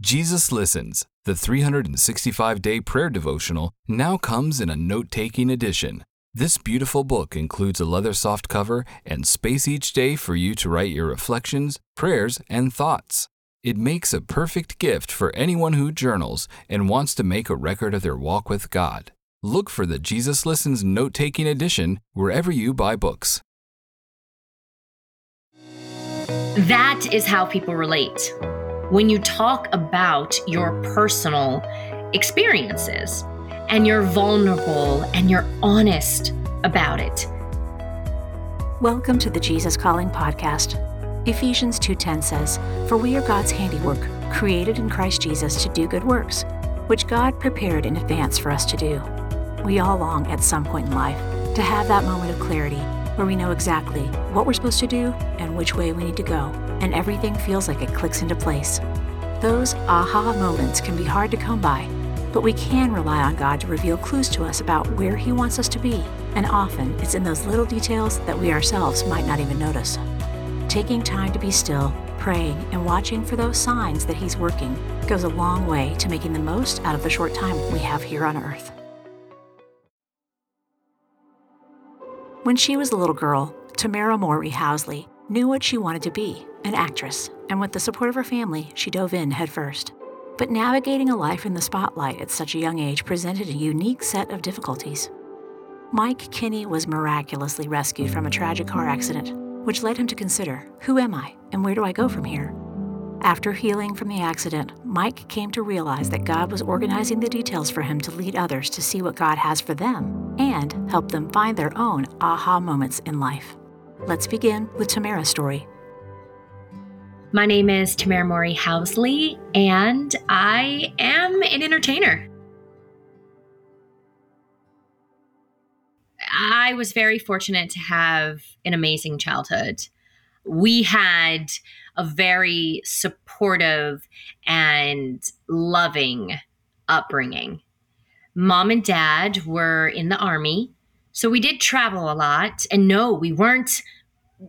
Jesus Listens, the 365 day prayer devotional, now comes in a note taking edition. This beautiful book includes a leather soft cover and space each day for you to write your reflections, prayers, and thoughts. It makes a perfect gift for anyone who journals and wants to make a record of their walk with God. Look for the Jesus Listens note taking edition wherever you buy books. That is how people relate when you talk about your personal experiences and you're vulnerable and you're honest about it. Welcome to the Jesus Calling podcast. Ephesians 2:10 says, "For we are God's handiwork, created in Christ Jesus to do good works, which God prepared in advance for us to do." We all long at some point in life to have that moment of clarity where we know exactly what we're supposed to do and which way we need to go, and everything feels like it clicks into place. Those aha moments can be hard to come by, but we can rely on God to reveal clues to us about where He wants us to be, and often it's in those little details that we ourselves might not even notice. Taking time to be still, praying, and watching for those signs that He's working goes a long way to making the most out of the short time we have here on earth. When she was a little girl, Tamera Mowry-Housley knew what she wanted to be an actress, and with the support of her family, she dove in headfirst. But navigating a life in the spotlight at such a young age presented a unique set of difficulties. Mike Kinney was miraculously rescued from a tragic car accident, which led him to consider who am I and where do I go from here? After healing from the accident, Mike came to realize that God was organizing the details for him to lead others to see what God has for them and help them find their own aha moments in life. Let's begin with Tamera's story. My name is Tamera Mowry-Housley, and I am an entertainer. I was very fortunate to have an amazing childhood. We had a very supportive and loving upbringing. Mom and dad were in the army, so we did travel a lot. And no, we weren't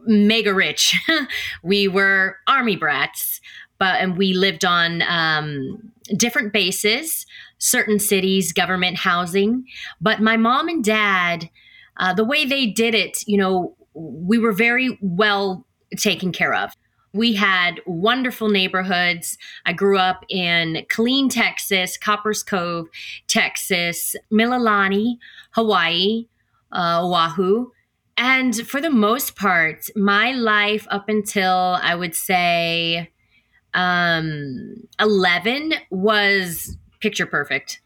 mega rich. we were army brats, but and we lived on um, different bases, certain cities, government housing. But my mom and dad, uh, the way they did it, you know, we were very well taken care of. We had wonderful neighborhoods. I grew up in Killeen, Texas, Copperas Cove, Texas, Mililani, Hawaii, uh, Oahu. And for the most part, my life up until I would say um, 11 was picture perfect.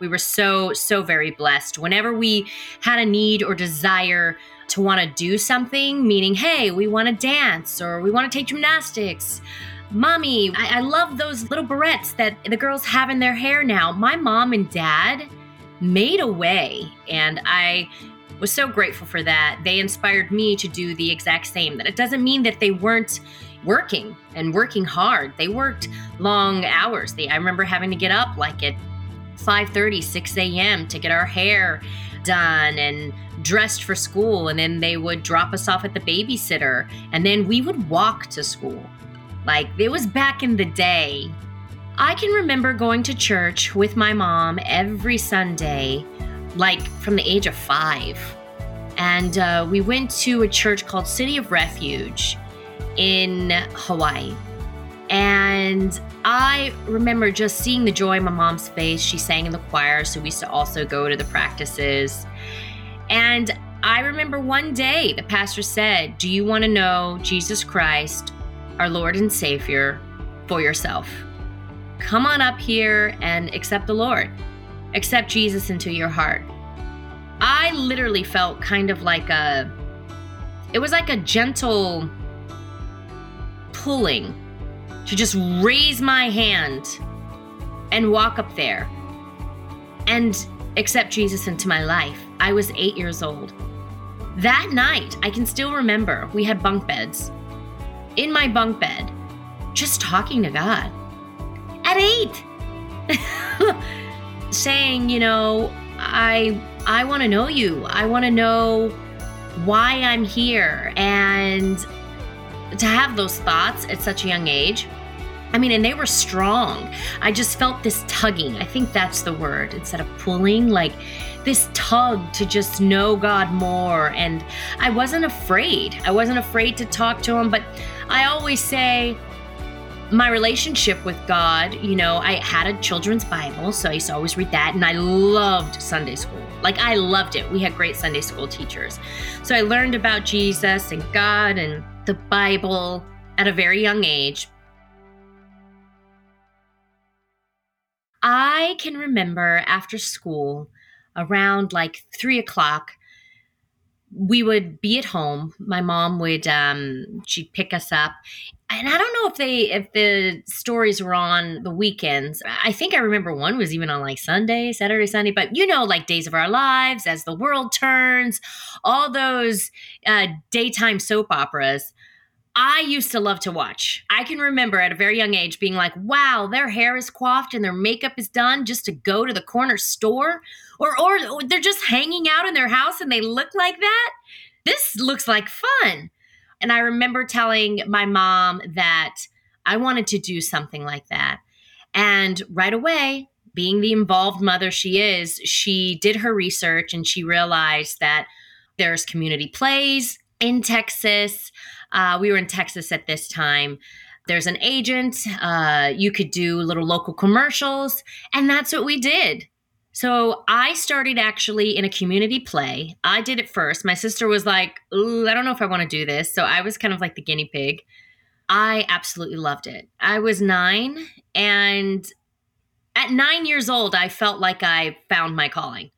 We were so, so very blessed. Whenever we had a need or desire to want to do something, meaning, hey, we want to dance or we want to take gymnastics. Mommy, I, I love those little barrettes that the girls have in their hair now. My mom and dad made a way, and I was so grateful for that. They inspired me to do the exact same. That it doesn't mean that they weren't working and working hard. They worked long hours. They, I remember having to get up like at 5:30, 6 a.m. to get our hair done and dressed for school and then they would drop us off at the babysitter and then we would walk to school. Like it was back in the day. I can remember going to church with my mom every Sunday, like from the age of five. And uh, we went to a church called City of Refuge in Hawaii. And I remember just seeing the joy in my mom's face. She sang in the choir, so we used to also go to the practices. And I remember one day the pastor said, Do you want to know Jesus Christ, our Lord and Savior, for yourself? Come on up here and accept the Lord. Accept Jesus into your heart. I literally felt kind of like a, it was like a gentle pulling to just raise my hand and walk up there and accept Jesus into my life. I was eight years old. That night, I can still remember we had bunk beds. In my bunk bed, just talking to God. At eight! Saying, you know, I I want to know you. I want to know why I'm here and to have those thoughts at such a young age I mean, and they were strong. I just felt this tugging. I think that's the word instead of pulling, like this tug to just know God more. And I wasn't afraid. I wasn't afraid to talk to Him. But I always say, my relationship with God, you know, I had a children's Bible, so I used to always read that, and I loved Sunday school. Like, I loved it. We had great Sunday school teachers. So I learned about Jesus and God and the Bible at a very young age. I can remember after school, around like three o'clock, we would be at home. My mom would um, she'd pick us up, and I don't know if they if the stories were on the weekends. I think I remember one was even on like Sunday, Saturday, Sunday. But you know, like Days of Our Lives, As the World Turns, all those uh, daytime soap operas. I used to love to watch. I can remember at a very young age being like, wow, their hair is coiffed and their makeup is done just to go to the corner store. Or, or they're just hanging out in their house and they look like that. This looks like fun. And I remember telling my mom that I wanted to do something like that. And right away, being the involved mother she is, she did her research and she realized that there's community plays in Texas. Uh, we were in Texas at this time. There's an agent. Uh, you could do little local commercials. And that's what we did. So I started actually in a community play. I did it first. My sister was like, I don't know if I want to do this. So I was kind of like the guinea pig. I absolutely loved it. I was nine, and at nine years old, I felt like I found my calling.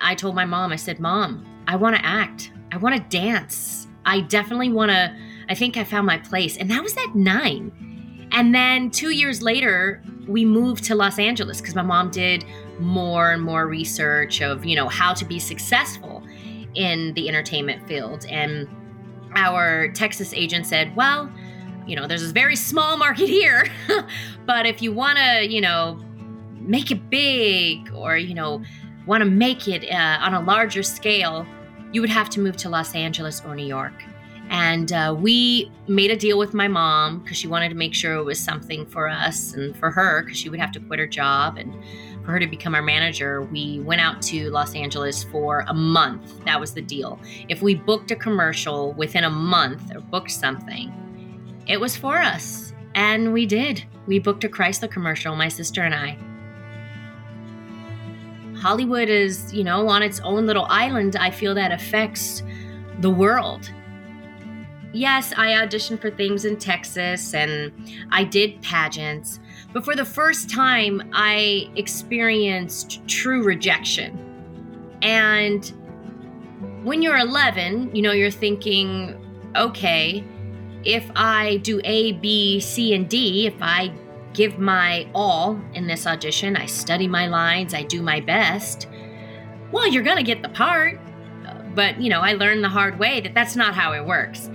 I told my mom, I said, Mom, I want to act. I want to dance. I definitely want to, I think I found my place. And that was at nine. And then two years later, we moved to Los Angeles because my mom did more and more research of, you know, how to be successful in the entertainment field. And our Texas agent said, well, you know, there's a very small market here, but if you want to, you know, make it big or, you know, want to make it uh, on a larger scale, you would have to move to Los Angeles or New York. And uh, we made a deal with my mom because she wanted to make sure it was something for us and for her because she would have to quit her job and for her to become our manager. We went out to Los Angeles for a month. That was the deal. If we booked a commercial within a month or booked something, it was for us. And we did. We booked a Chrysler commercial, my sister and I. Hollywood is, you know, on its own little island. I feel that affects the world. Yes, I auditioned for things in Texas and I did pageants, but for the first time, I experienced true rejection. And when you're 11, you know, you're thinking, okay, if I do A, B, C, and D, if I give my all in this audition, I study my lines, I do my best, well, you're going to get the part. But, you know, I learned the hard way that that's not how it works.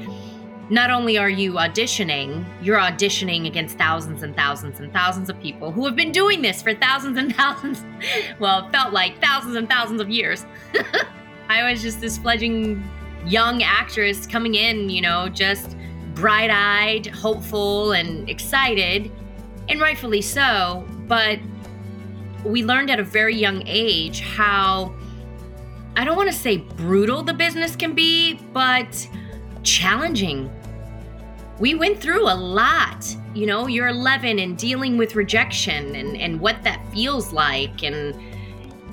Not only are you auditioning, you're auditioning against thousands and thousands and thousands of people who have been doing this for thousands and thousands, well, it felt like thousands and thousands of years. I was just this fledgling young actress coming in, you know, just bright eyed, hopeful, and excited and rightfully so. But we learned at a very young age how, I don't want to say brutal the business can be, but challenging. We went through a lot. You know, you're 11 and dealing with rejection and, and what that feels like, and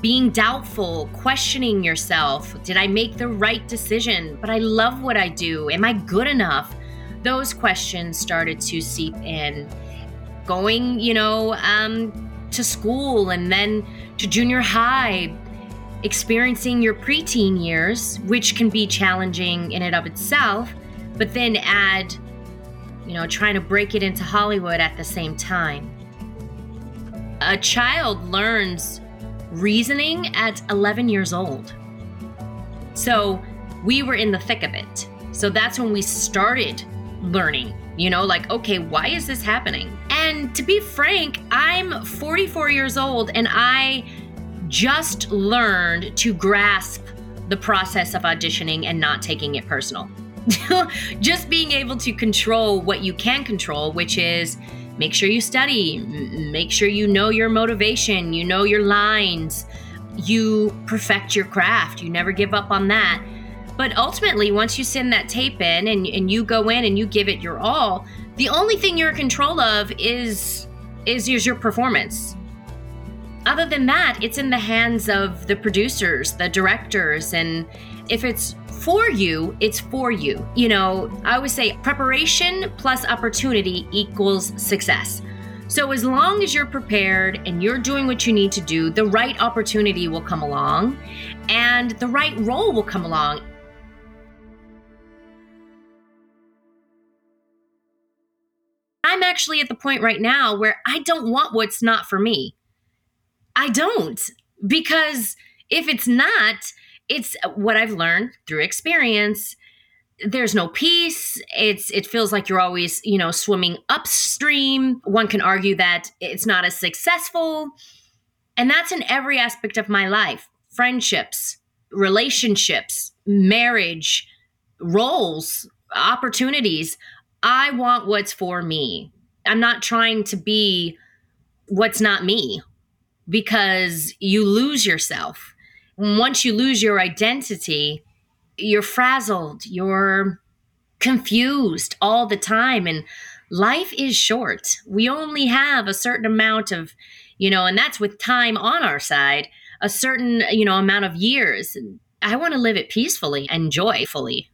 being doubtful, questioning yourself. Did I make the right decision? But I love what I do. Am I good enough? Those questions started to seep in going, you know, um, to school and then to junior high, experiencing your preteen years, which can be challenging in and of itself, but then add, you know, trying to break it into Hollywood at the same time. A child learns reasoning at 11 years old. So we were in the thick of it. So that's when we started learning, you know, like, okay, why is this happening? And to be frank, I'm 44 years old and I just learned to grasp the process of auditioning and not taking it personal. just being able to control what you can control, which is make sure you study, make sure you know your motivation, you know your lines, you perfect your craft, you never give up on that. But ultimately, once you send that tape in and, and you go in and you give it your all, the only thing you're in control of is is, is your performance. Other than that, it's in the hands of the producers, the directors, and if it's for you, it's for you. You know, I always say preparation plus opportunity equals success. So, as long as you're prepared and you're doing what you need to do, the right opportunity will come along and the right role will come along. I'm actually at the point right now where I don't want what's not for me. I don't, because if it's not, it's what I've learned through experience. There's no peace. It's it feels like you're always, you know, swimming upstream. One can argue that it's not as successful. And that's in every aspect of my life. Friendships, relationships, marriage, roles, opportunities. I want what's for me. I'm not trying to be what's not me because you lose yourself once you lose your identity, you're frazzled, you're confused all the time. And life is short. We only have a certain amount of, you know, and that's with time on our side, a certain, you know, amount of years. I want to live it peacefully and joyfully.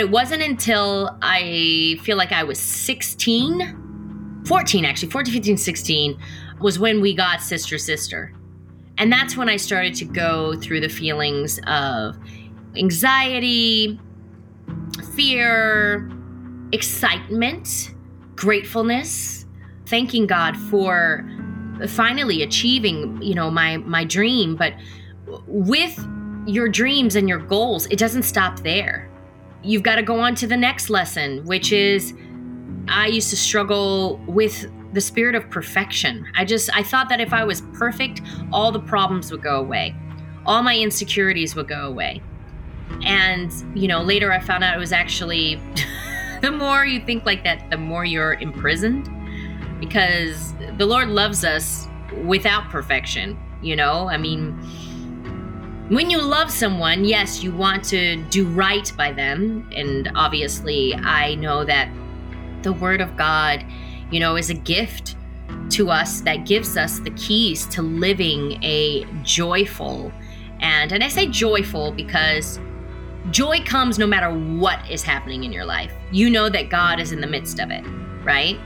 It wasn't until I feel like I was 16, 14 actually, 14, 15, 16 was when we got Sister Sister. And that's when I started to go through the feelings of anxiety, fear, excitement, gratefulness, thanking God for finally achieving, you know, my my dream, but with your dreams and your goals, it doesn't stop there. You've got to go on to the next lesson, which is I used to struggle with the spirit of perfection. I just I thought that if I was perfect, all the problems would go away. All my insecurities would go away. And, you know, later I found out it was actually the more you think like that, the more you're imprisoned because the Lord loves us without perfection, you know? I mean, when you love someone, yes, you want to do right by them. And obviously, I know that the Word of God you know, is a gift to us that gives us the keys to living a joyful and and I say joyful because joy comes no matter what is happening in your life. You know that God is in the midst of it, right?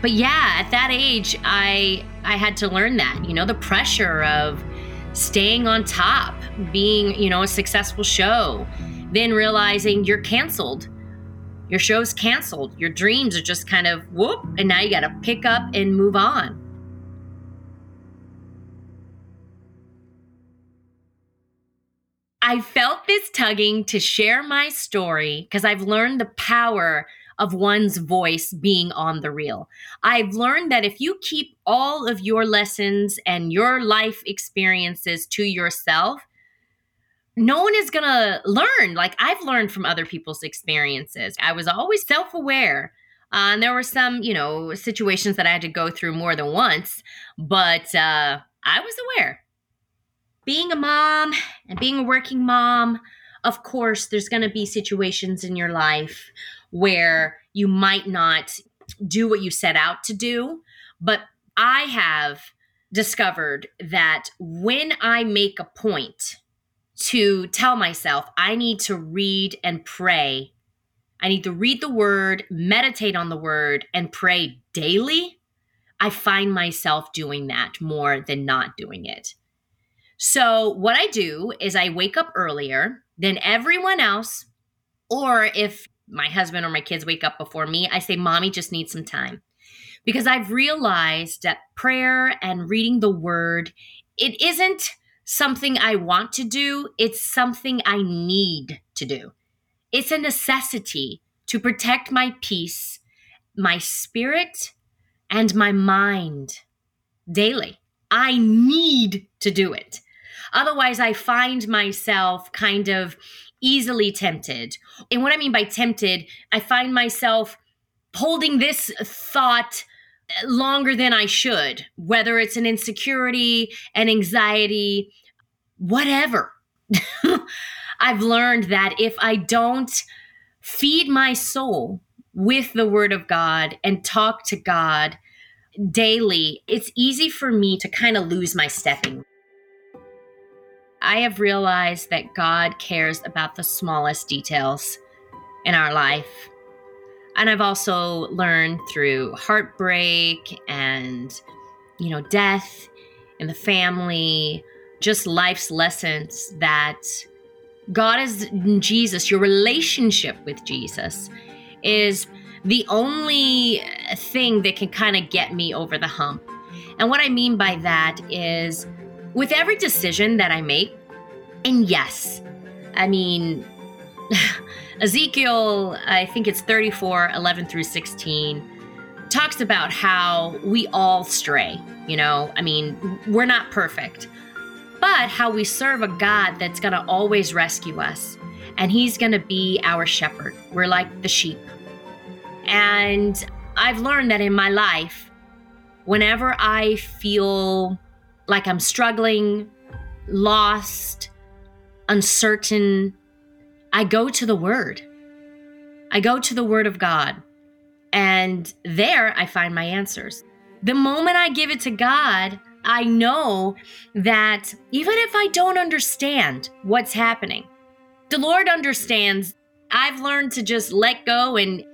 But yeah, at that age I I had to learn that, you know, the pressure of staying on top, being, you know, a successful show, then realizing you're canceled your show's canceled. Your dreams are just kind of whoop, and now you got to pick up and move on. I felt this tugging to share my story because I've learned the power of one's voice being on the reel. I've learned that if you keep all of your lessons and your life experiences to yourself, no one is going to learn like I've learned from other people's experiences. I was always self aware. Uh, and there were some, you know, situations that I had to go through more than once, but uh, I was aware. Being a mom and being a working mom, of course, there's going to be situations in your life where you might not do what you set out to do. But I have discovered that when I make a point to tell myself I need to read and pray. I need to read the word, meditate on the word, and pray daily. I find myself doing that more than not doing it. So, what I do is I wake up earlier than everyone else, or if my husband or my kids wake up before me, I say, Mommy just needs some time. Because I've realized that prayer and reading the word, it isn't something I want to do, it's something I need to do. It's a necessity to protect my peace, my spirit, and my mind daily. I need to do it. Otherwise, I find myself kind of easily tempted. And what I mean by tempted, I find myself holding this thought uh, longer than I should, whether it's an insecurity, an anxiety, whatever. I've learned that if I don't feed my soul with the word of God and talk to God daily, it's easy for me to kind of lose my stepping. I have realized that God cares about the smallest details in our life. And I've also learned through heartbreak and, you know, death in the family, just life's lessons that God is Jesus, your relationship with Jesus is the only thing that can kind of get me over the hump. And what I mean by that is with every decision that I make, and yes, I mean, Ezekiel, I think it's 34, 11 through 16, talks about how we all stray. You know, I mean, we're not perfect, but how we serve a God that's going to always rescue us. And he's going to be our shepherd. We're like the sheep. And I've learned that in my life, whenever I feel like I'm struggling, lost, uncertain, I go to the Word. I go to the Word of God. And there I find my answers. The moment I give it to God, I know that even if I don't understand what's happening, the Lord understands. I've learned to just let go and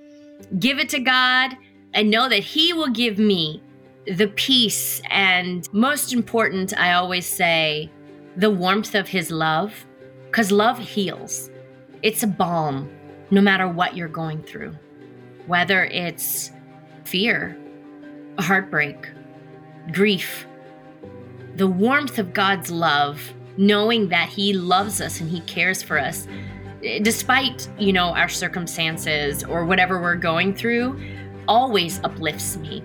give it to God and know that He will give me the peace and, most important, I always say, the warmth of His love, because love heals. It's a balm no matter what you're going through, whether it's fear, heartbreak, grief. The warmth of God's love, knowing that He loves us and He cares for us, eh, despite, you know, our circumstances or whatever we're going through, always uplifts me.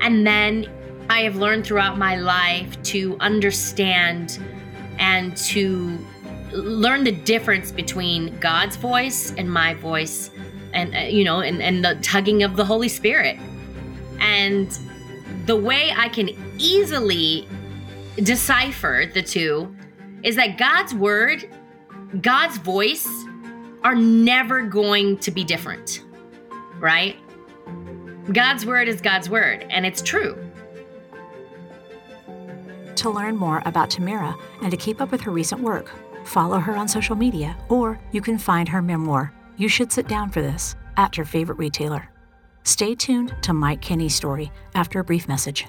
And then I have learned throughout my life to understand and to learn the difference between God's voice and my voice and uh, you know and, and the tugging of the Holy Spirit. And the way I can easily decipher the two is that God's word, God's voice are never going to be different. Right? God's word is God's word and it's true. To learn more about Tamera and to keep up with her recent work, follow her on social media, or you can find her memoir, You Should Sit Down for This, at your favorite retailer. Stay tuned to Mike Kinney's story after a brief message.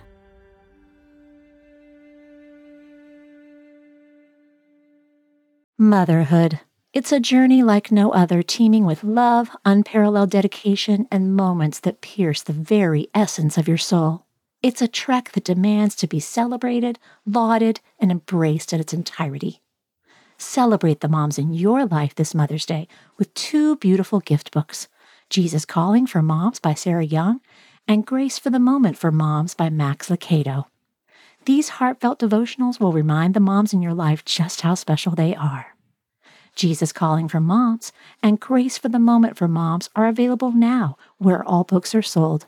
Motherhood. It's a journey like no other, teeming with love, unparalleled dedication, and moments that pierce the very essence of your soul. It's a trek that demands to be celebrated, lauded, and embraced in its entirety. Celebrate the moms in your life this Mother's Day with two beautiful gift books Jesus Calling for Moms by Sarah Young and Grace for the Moment for Moms by Max Lucado. These heartfelt devotionals will remind the moms in your life just how special they are. Jesus Calling for Moms and Grace for the Moment for Moms are available now where all books are sold.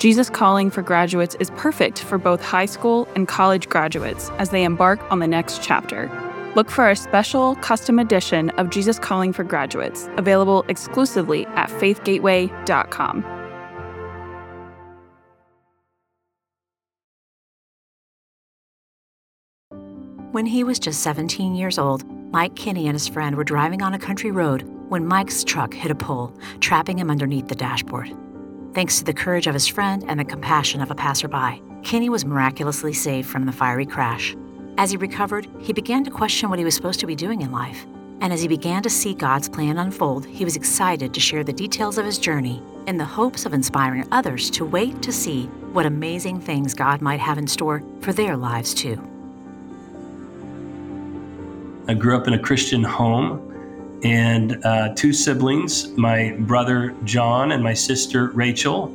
Jesus Calling for Graduates is perfect for both high school and college graduates as they embark on the next chapter. Look for a special custom edition of Jesus Calling for Graduates, available exclusively at faithgateway.com. When he was just 17 years old, Mike Kinney and his friend were driving on a country road when Mike's truck hit a pole, trapping him underneath the dashboard. Thanks to the courage of his friend and the compassion of a passerby, Kinney was miraculously saved from the fiery crash. As he recovered, he began to question what he was supposed to be doing in life. And as he began to see God's plan unfold, he was excited to share the details of his journey in the hopes of inspiring others to wait to see what amazing things God might have in store for their lives too. I grew up in a Christian home and uh, two siblings, my brother John and my sister Rachel.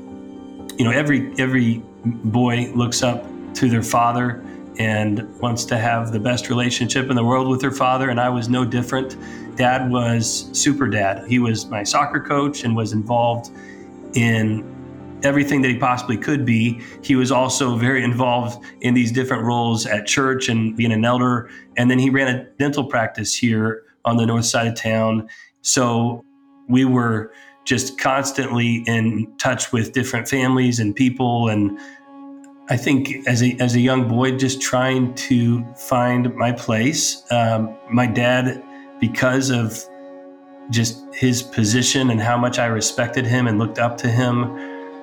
You know, every every boy looks up to their father and wants to have the best relationship in the world with their father, and I was no different. Dad was super dad. He was my soccer coach and was involved in everything that he possibly could be. He was also very involved in these different roles at church and being an elder. And then he ran a dental practice here on the north side of town. So we were just constantly in touch with different families and people and I think as a, as a young boy, just trying to find my place. Um, my dad, because of just his position and how much I respected him and looked up to him,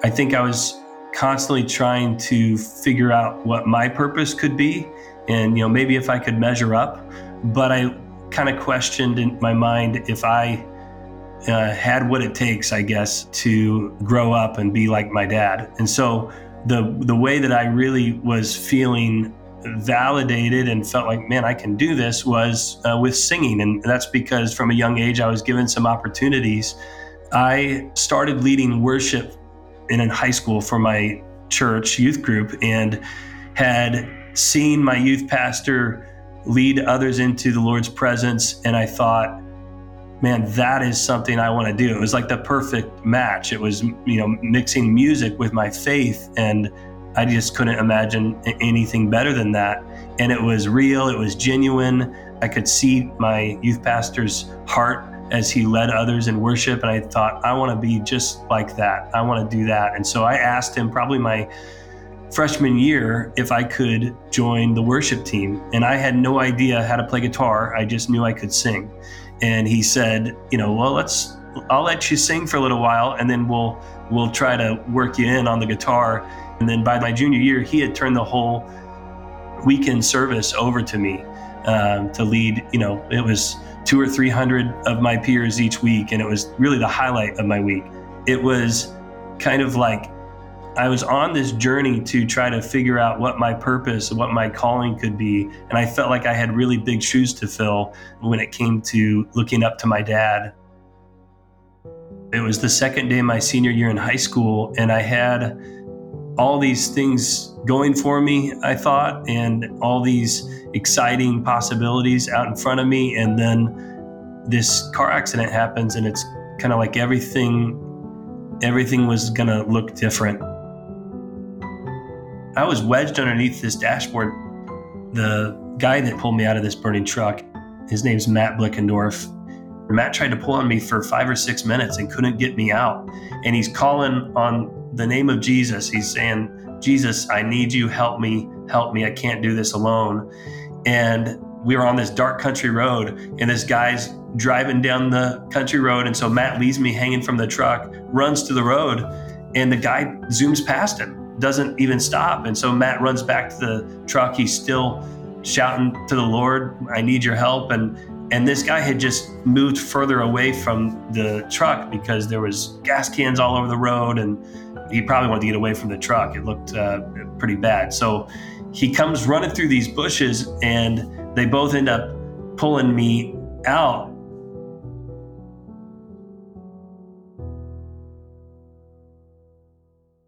I think I was constantly trying to figure out what my purpose could be and you know maybe if I could measure up but I kind of questioned in my mind if I uh, had what it takes I guess to grow up and be like my dad. And so the the way that I really was feeling validated and felt like man I can do this was uh, with singing. And that's because from a young age I was given some opportunities. I started leading worship in, in high school for my church youth group and had seen my youth pastor lead others into the Lord's presence. And I thought, man, that is something I want to do. It was like the perfect match. It was, you know, mixing music with my faith. And I just couldn't imagine anything better than that. And it was real, it was genuine. I could see my youth pastor's heart as he led others in worship. And I thought, I want to be just like that. I want to do that. And so I asked him, probably my freshman year, if I could join the worship team. And I had no idea how to play guitar. I just knew I could sing. And he said, you know, well, let's, I'll let you sing for a little while and then we'll, we'll try to work you in on the guitar. And then by my junior year, he had turned the whole weekend service over to me um, to lead. You know, it was two or 300 of my peers each week. And it was really the highlight of my week. It was kind of like I was on this journey to try to figure out what my purpose, what my calling could be. And I felt like I had really big shoes to fill when it came to looking up to my dad. It was the second day of my senior year in high school, and I had all these things going for me, I thought, and all these exciting possibilities out in front of me. And then this car accident happens, and it's kind of like everything everything was going to look different. I was wedged underneath this dashboard. The guy that pulled me out of this burning truck, his name's Matt Blickendorf. Matt tried to pull on me for five or six minutes and couldn't get me out. And he's calling on the name of Jesus. He's saying, Jesus, I need you. Help me. Help me. I can't do this alone. And we were on this dark country road, and this guy's driving down the country road. And so Matt leaves me hanging from the truck, runs to the road, and the guy zooms past him, doesn't even stop. And so Matt runs back to the truck. He's still shouting to the Lord, I need your help. And and this guy had just moved further away from the truck because there was gas cans all over the road and he probably wanted to get away from the truck. It looked uh, pretty bad. So he comes running through these bushes and they both end up pulling me out.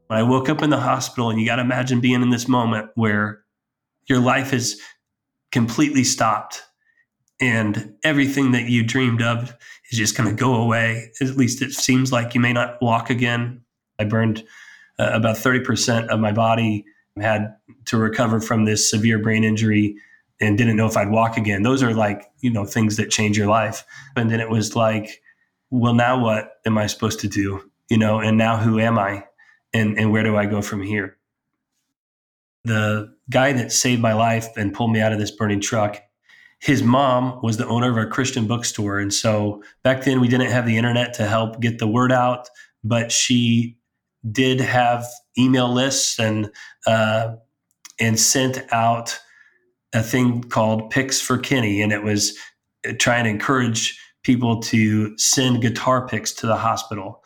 When I woke up in the hospital, and you got to imagine being in this moment where your life is completely stopped and everything that you dreamed of is just going to go away. At least it seems like you may not walk again. I burned uh, about 30% of my body, had to recover from this severe brain injury and didn't know if I'd walk again. Those are like, you know, things that change your life. And then it was like, well, now what am I supposed to do? You know, and now who am I? And, and where do I go from here? The guy that saved my life and pulled me out of this burning truck, his mom was the owner of a Christian bookstore. And so back then we didn't have the internet to help get the word out, but she did have email lists and uh, and sent out a thing called Picks for Kenny, and it was trying to encourage people to send guitar picks to the hospital.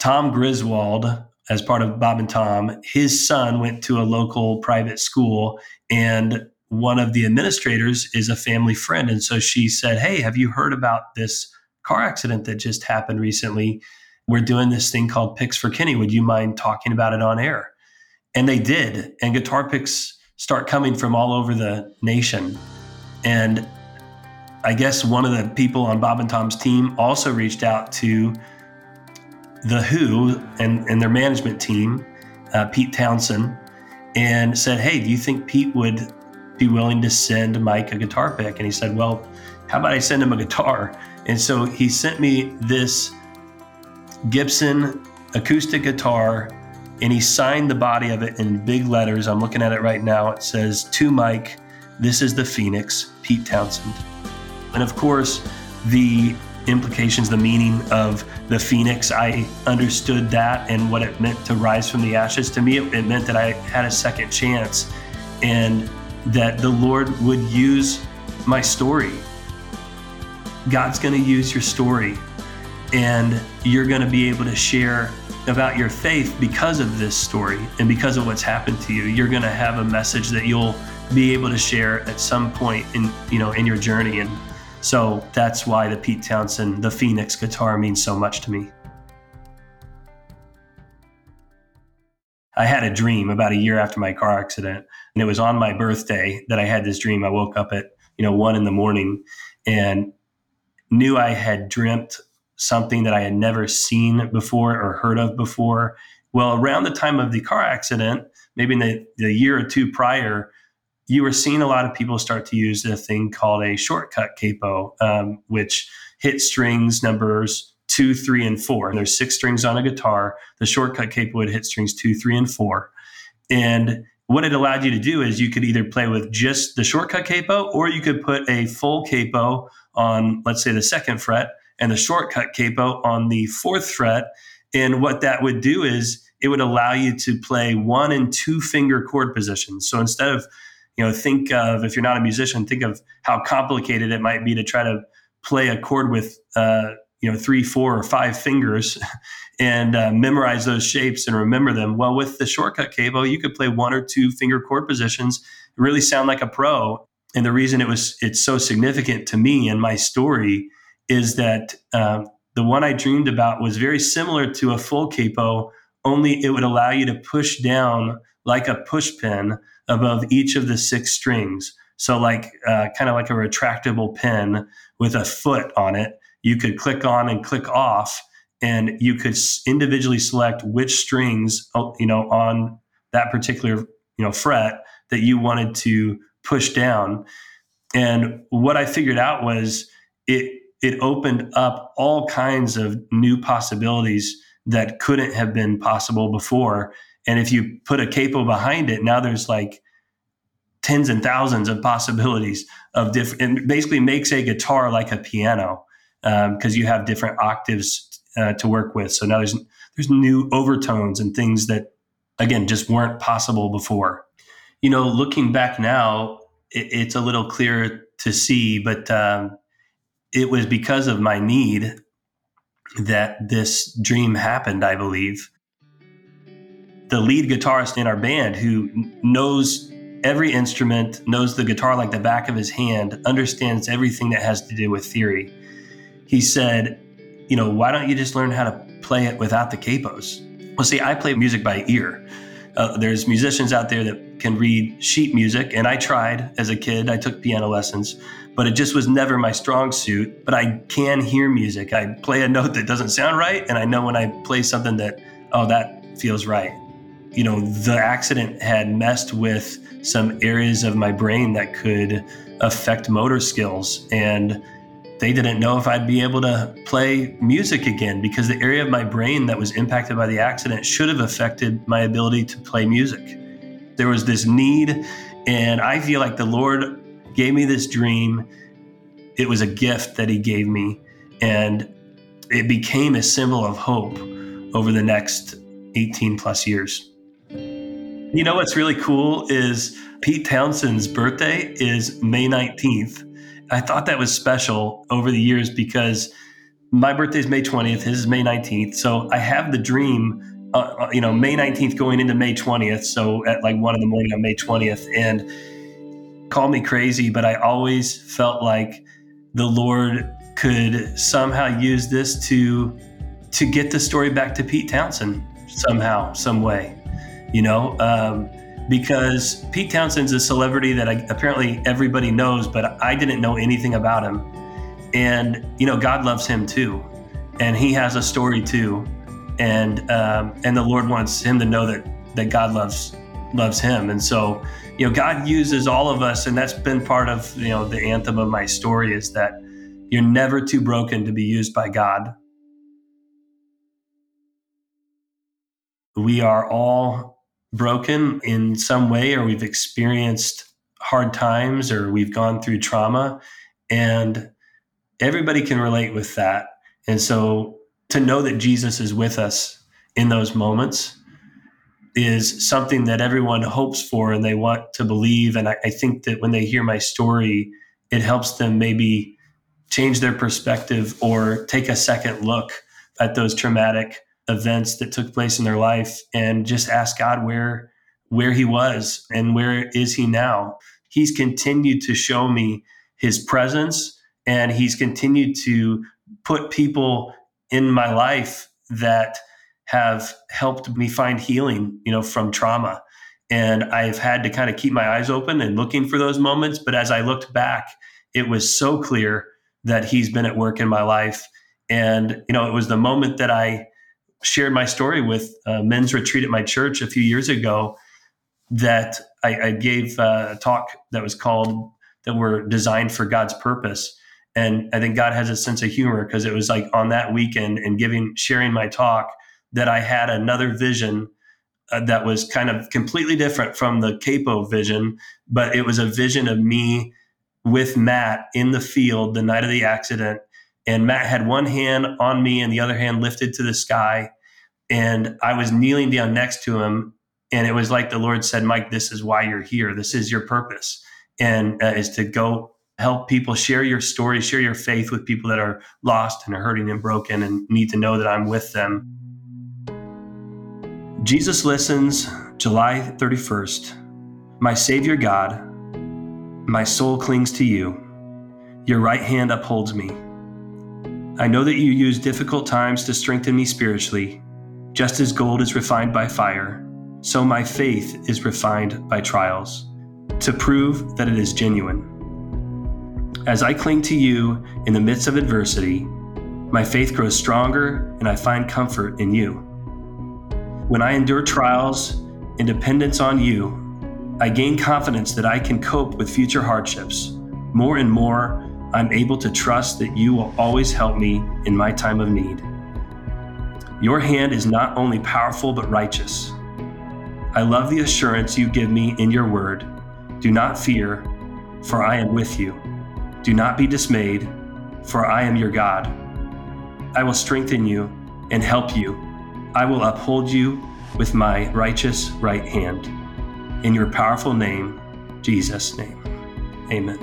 Tom Griswold, as part of Bob and Tom, his son went to a local private school and one of the administrators is a family friend. And so she said, Hey, have you heard about this car accident that just happened recently? We're doing this thing called Picks for Kenny. Would you mind talking about it on air? And they did. And guitar picks start coming from all over the nation. And I guess one of the people on Bob and Tom's team also reached out to the Who and, and their management team, uh, Pete Townshend, and said, Hey, do you think Pete would be willing to send Mike a guitar pick? And he said, Well, how about I send him a guitar? And so he sent me this Gibson acoustic guitar and he signed the body of it in big letters. I'm looking at it right now. It says, To Mike, this is the Phoenix, Pete Townshend. And of course, the implications, the meaning of the phoenix. I understood that and what it meant to rise from the ashes. To me, it, it meant that I had a second chance and that the Lord would use my story. God's going to use your story, and you're going to be able to share about your faith because of this story and because of what's happened to you. You're going to have a message that you'll be able to share at some point in you know in your journey and so that's why the Pete Townshend, the Phoenix guitar means so much to me. I had a dream about a year after my car accident, and it was on my birthday that I had this dream. I woke up at, you know, one in the morning and knew I had dreamt something that I had never seen before or heard of before. Well, around the time of the car accident, maybe in the, the year or two prior, you were seeing a lot of people start to use a thing called a shortcut capo, um, which hit strings numbers two, three, and four. And there's six strings on a guitar. The shortcut capo would hit strings two, three, and four. And what it allowed you to do is you could either play with just the shortcut capo or you could put a full capo on, let's say, the second fret and the shortcut capo on the fourth fret. And what that would do is it would allow you to play one and two finger chord positions. So instead of you know think of if you're not a musician think of how complicated it might be to try to play a chord with uh, you know three four or five fingers and uh, memorize those shapes and remember them. Well with the shortcut capo you could play one or two finger chord positions. Really sound like a pro. And the reason it was it's so significant to me and my story is that um, the one i dreamed about was very similar to a full capo only it would allow you to push down like a push pin above each of the six strings. So, like uh, kind of like a retractable pin with a foot on it, you could click on and click off, and you could individually select which strings, uh, you know, on that particular you know fret that you wanted to push down. And what I figured out was it it opened up all kinds of new possibilities that couldn't have been possible before. And if you put a capo behind it, now there's like tens and thousands of possibilities of different, and basically makes a guitar like a piano because um, you have different octaves uh, to work with. So now there's there's new overtones and things that again just weren't possible before. You know, looking back now, it, it's a little clearer to see, but um, it was because of my need that this dream happened. I believe the lead guitarist in our band who knows every instrument, knows the guitar like the back of his hand, understands everything that has to do with theory. He said, you know, why don't you just learn how to play it without the capos? Well, see, I play music by ear. Uh, there's musicians out there that can read sheet music, and I tried as a kid. I took piano lessons, but it just was never my strong suit. But I can hear music. I play a note that doesn't sound right, and I know when I play something that, oh, that feels right you know, the accident had messed with some areas of my brain that could affect motor skills. And they didn't know if I'd be able to play music again because the area of my brain that was impacted by the accident should have affected my ability to play music. There was this need, and I feel like the Lord gave me this dream. It was a gift that He gave me, and it became a symbol of hope over the next 18 plus years. You know what's really cool is Pete Townshend's birthday is May 19th. I thought that was special over the years because my birthday is May 20th, his is May 19th. So I have the dream, uh, uh you know, May 19th going into May 20th. So at like one in the morning on May 20th. And call me crazy, but I always felt like the Lord could somehow use this to to get the story back to Pete Townshend somehow, some way, you know, um, because Pete Townshend's a celebrity that I, apparently everybody knows, but I didn't know anything about him. And, you know, God loves him too. And he has a story too. And, um, and the Lord wants him to know that, that God loves, loves him. And so, you know, God uses all of us. And that's been part of, you know, the anthem of my story is that you're never too broken to be used by God. we are all broken in some way, or we've experienced hard times, or we've gone through trauma. And everybody can relate with that. And so to know that Jesus is with us in those moments is something that everyone hopes for and they want to believe. And I, I, think that when they hear my story, it helps them maybe change their perspective or take a second look at those traumatic events that took place in their life and just ask God where where he was and where is he now. He's continued to show me his presence and he's continued to put people in my life that have helped me find healing, you know, from trauma. And I've had to kind of keep my eyes open and looking for those moments, but as I looked back, it was so clear that he's been at work in my life and you know, it was the moment that I shared my story with a men's retreat at my church a few years ago that I, I gave a talk that was called that were designed for God's purpose. And I think God has a sense of humor because it was like on that weekend and giving sharing my talk that I had another vision uh, that was kind of completely different from the capo vision, but it was a vision of me with Matt in the field the night of the accident and Matt had one hand on me and the other hand lifted to the sky. And I was kneeling down next to him. And it was like the Lord said, Mike, this is why you're here. This is your purpose. And uh, is to go help people share your story, share your faith with people that are lost and are hurting and broken and need to know that I'm with them. Jesus listens, July 31st. My Savior God, my soul clings to you. Your right hand upholds me. I know that you use difficult times to strengthen me spiritually. Just as gold is refined by fire, so my faith is refined by trials, to prove that it is genuine. As I cling to you in the midst of adversity, my faith grows stronger and I find comfort in you. When I endure trials and dependence on you, I gain confidence that I can cope with future hardships. More and more, I'm able to trust that you will always help me in my time of need. Your hand is not only powerful but righteous. I love the assurance you give me in your word. Do not fear, for I am with you. Do not be dismayed, for I am your God. I will strengthen you and help you. I will uphold you with my righteous right hand. In your powerful name, Jesus' name. Amen.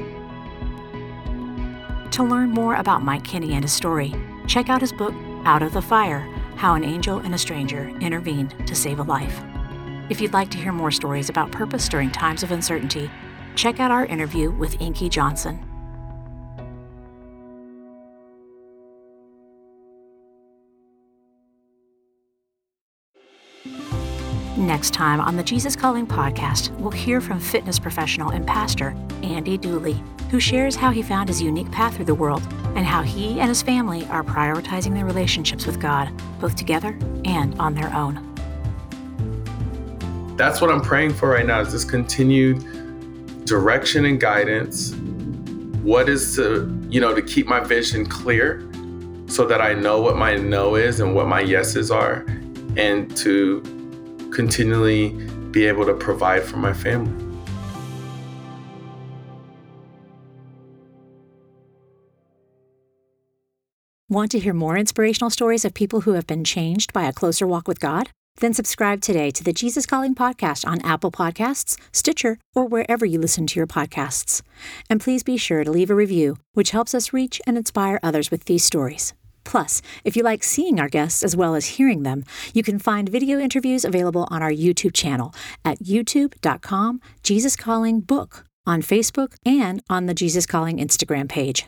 To learn more about Mike Kinney and his story, check out his book, Out of the Fire How an Angel and a Stranger Intervened to Save a Life. If you'd like to hear more stories about purpose during times of uncertainty, check out our interview with Inky Johnson. Next time on the Jesus Calling podcast, we'll hear from fitness professional and pastor Andy Dooley, who shares how he found his unique path through the world and how he and his family are prioritizing their relationships with God, both together and on their own. That's what I'm praying for right now is this continued direction and guidance. What is to, you know, to keep my vision clear so that I know what my no is and what my yeses are and to continually be able to provide for my family. Want to hear more inspirational stories of people who have been changed by a closer walk with God? Then subscribe today to the Jesus Calling podcast on Apple Podcasts, Stitcher, or wherever you listen to your podcasts. And please be sure to leave a review, which helps us reach and inspire others with these stories. Plus, if you like seeing our guests as well as hearing them, you can find video interviews available on our YouTube channel at youtube.com Jesus Calling Book, on Facebook, and on the Jesus Calling Instagram page.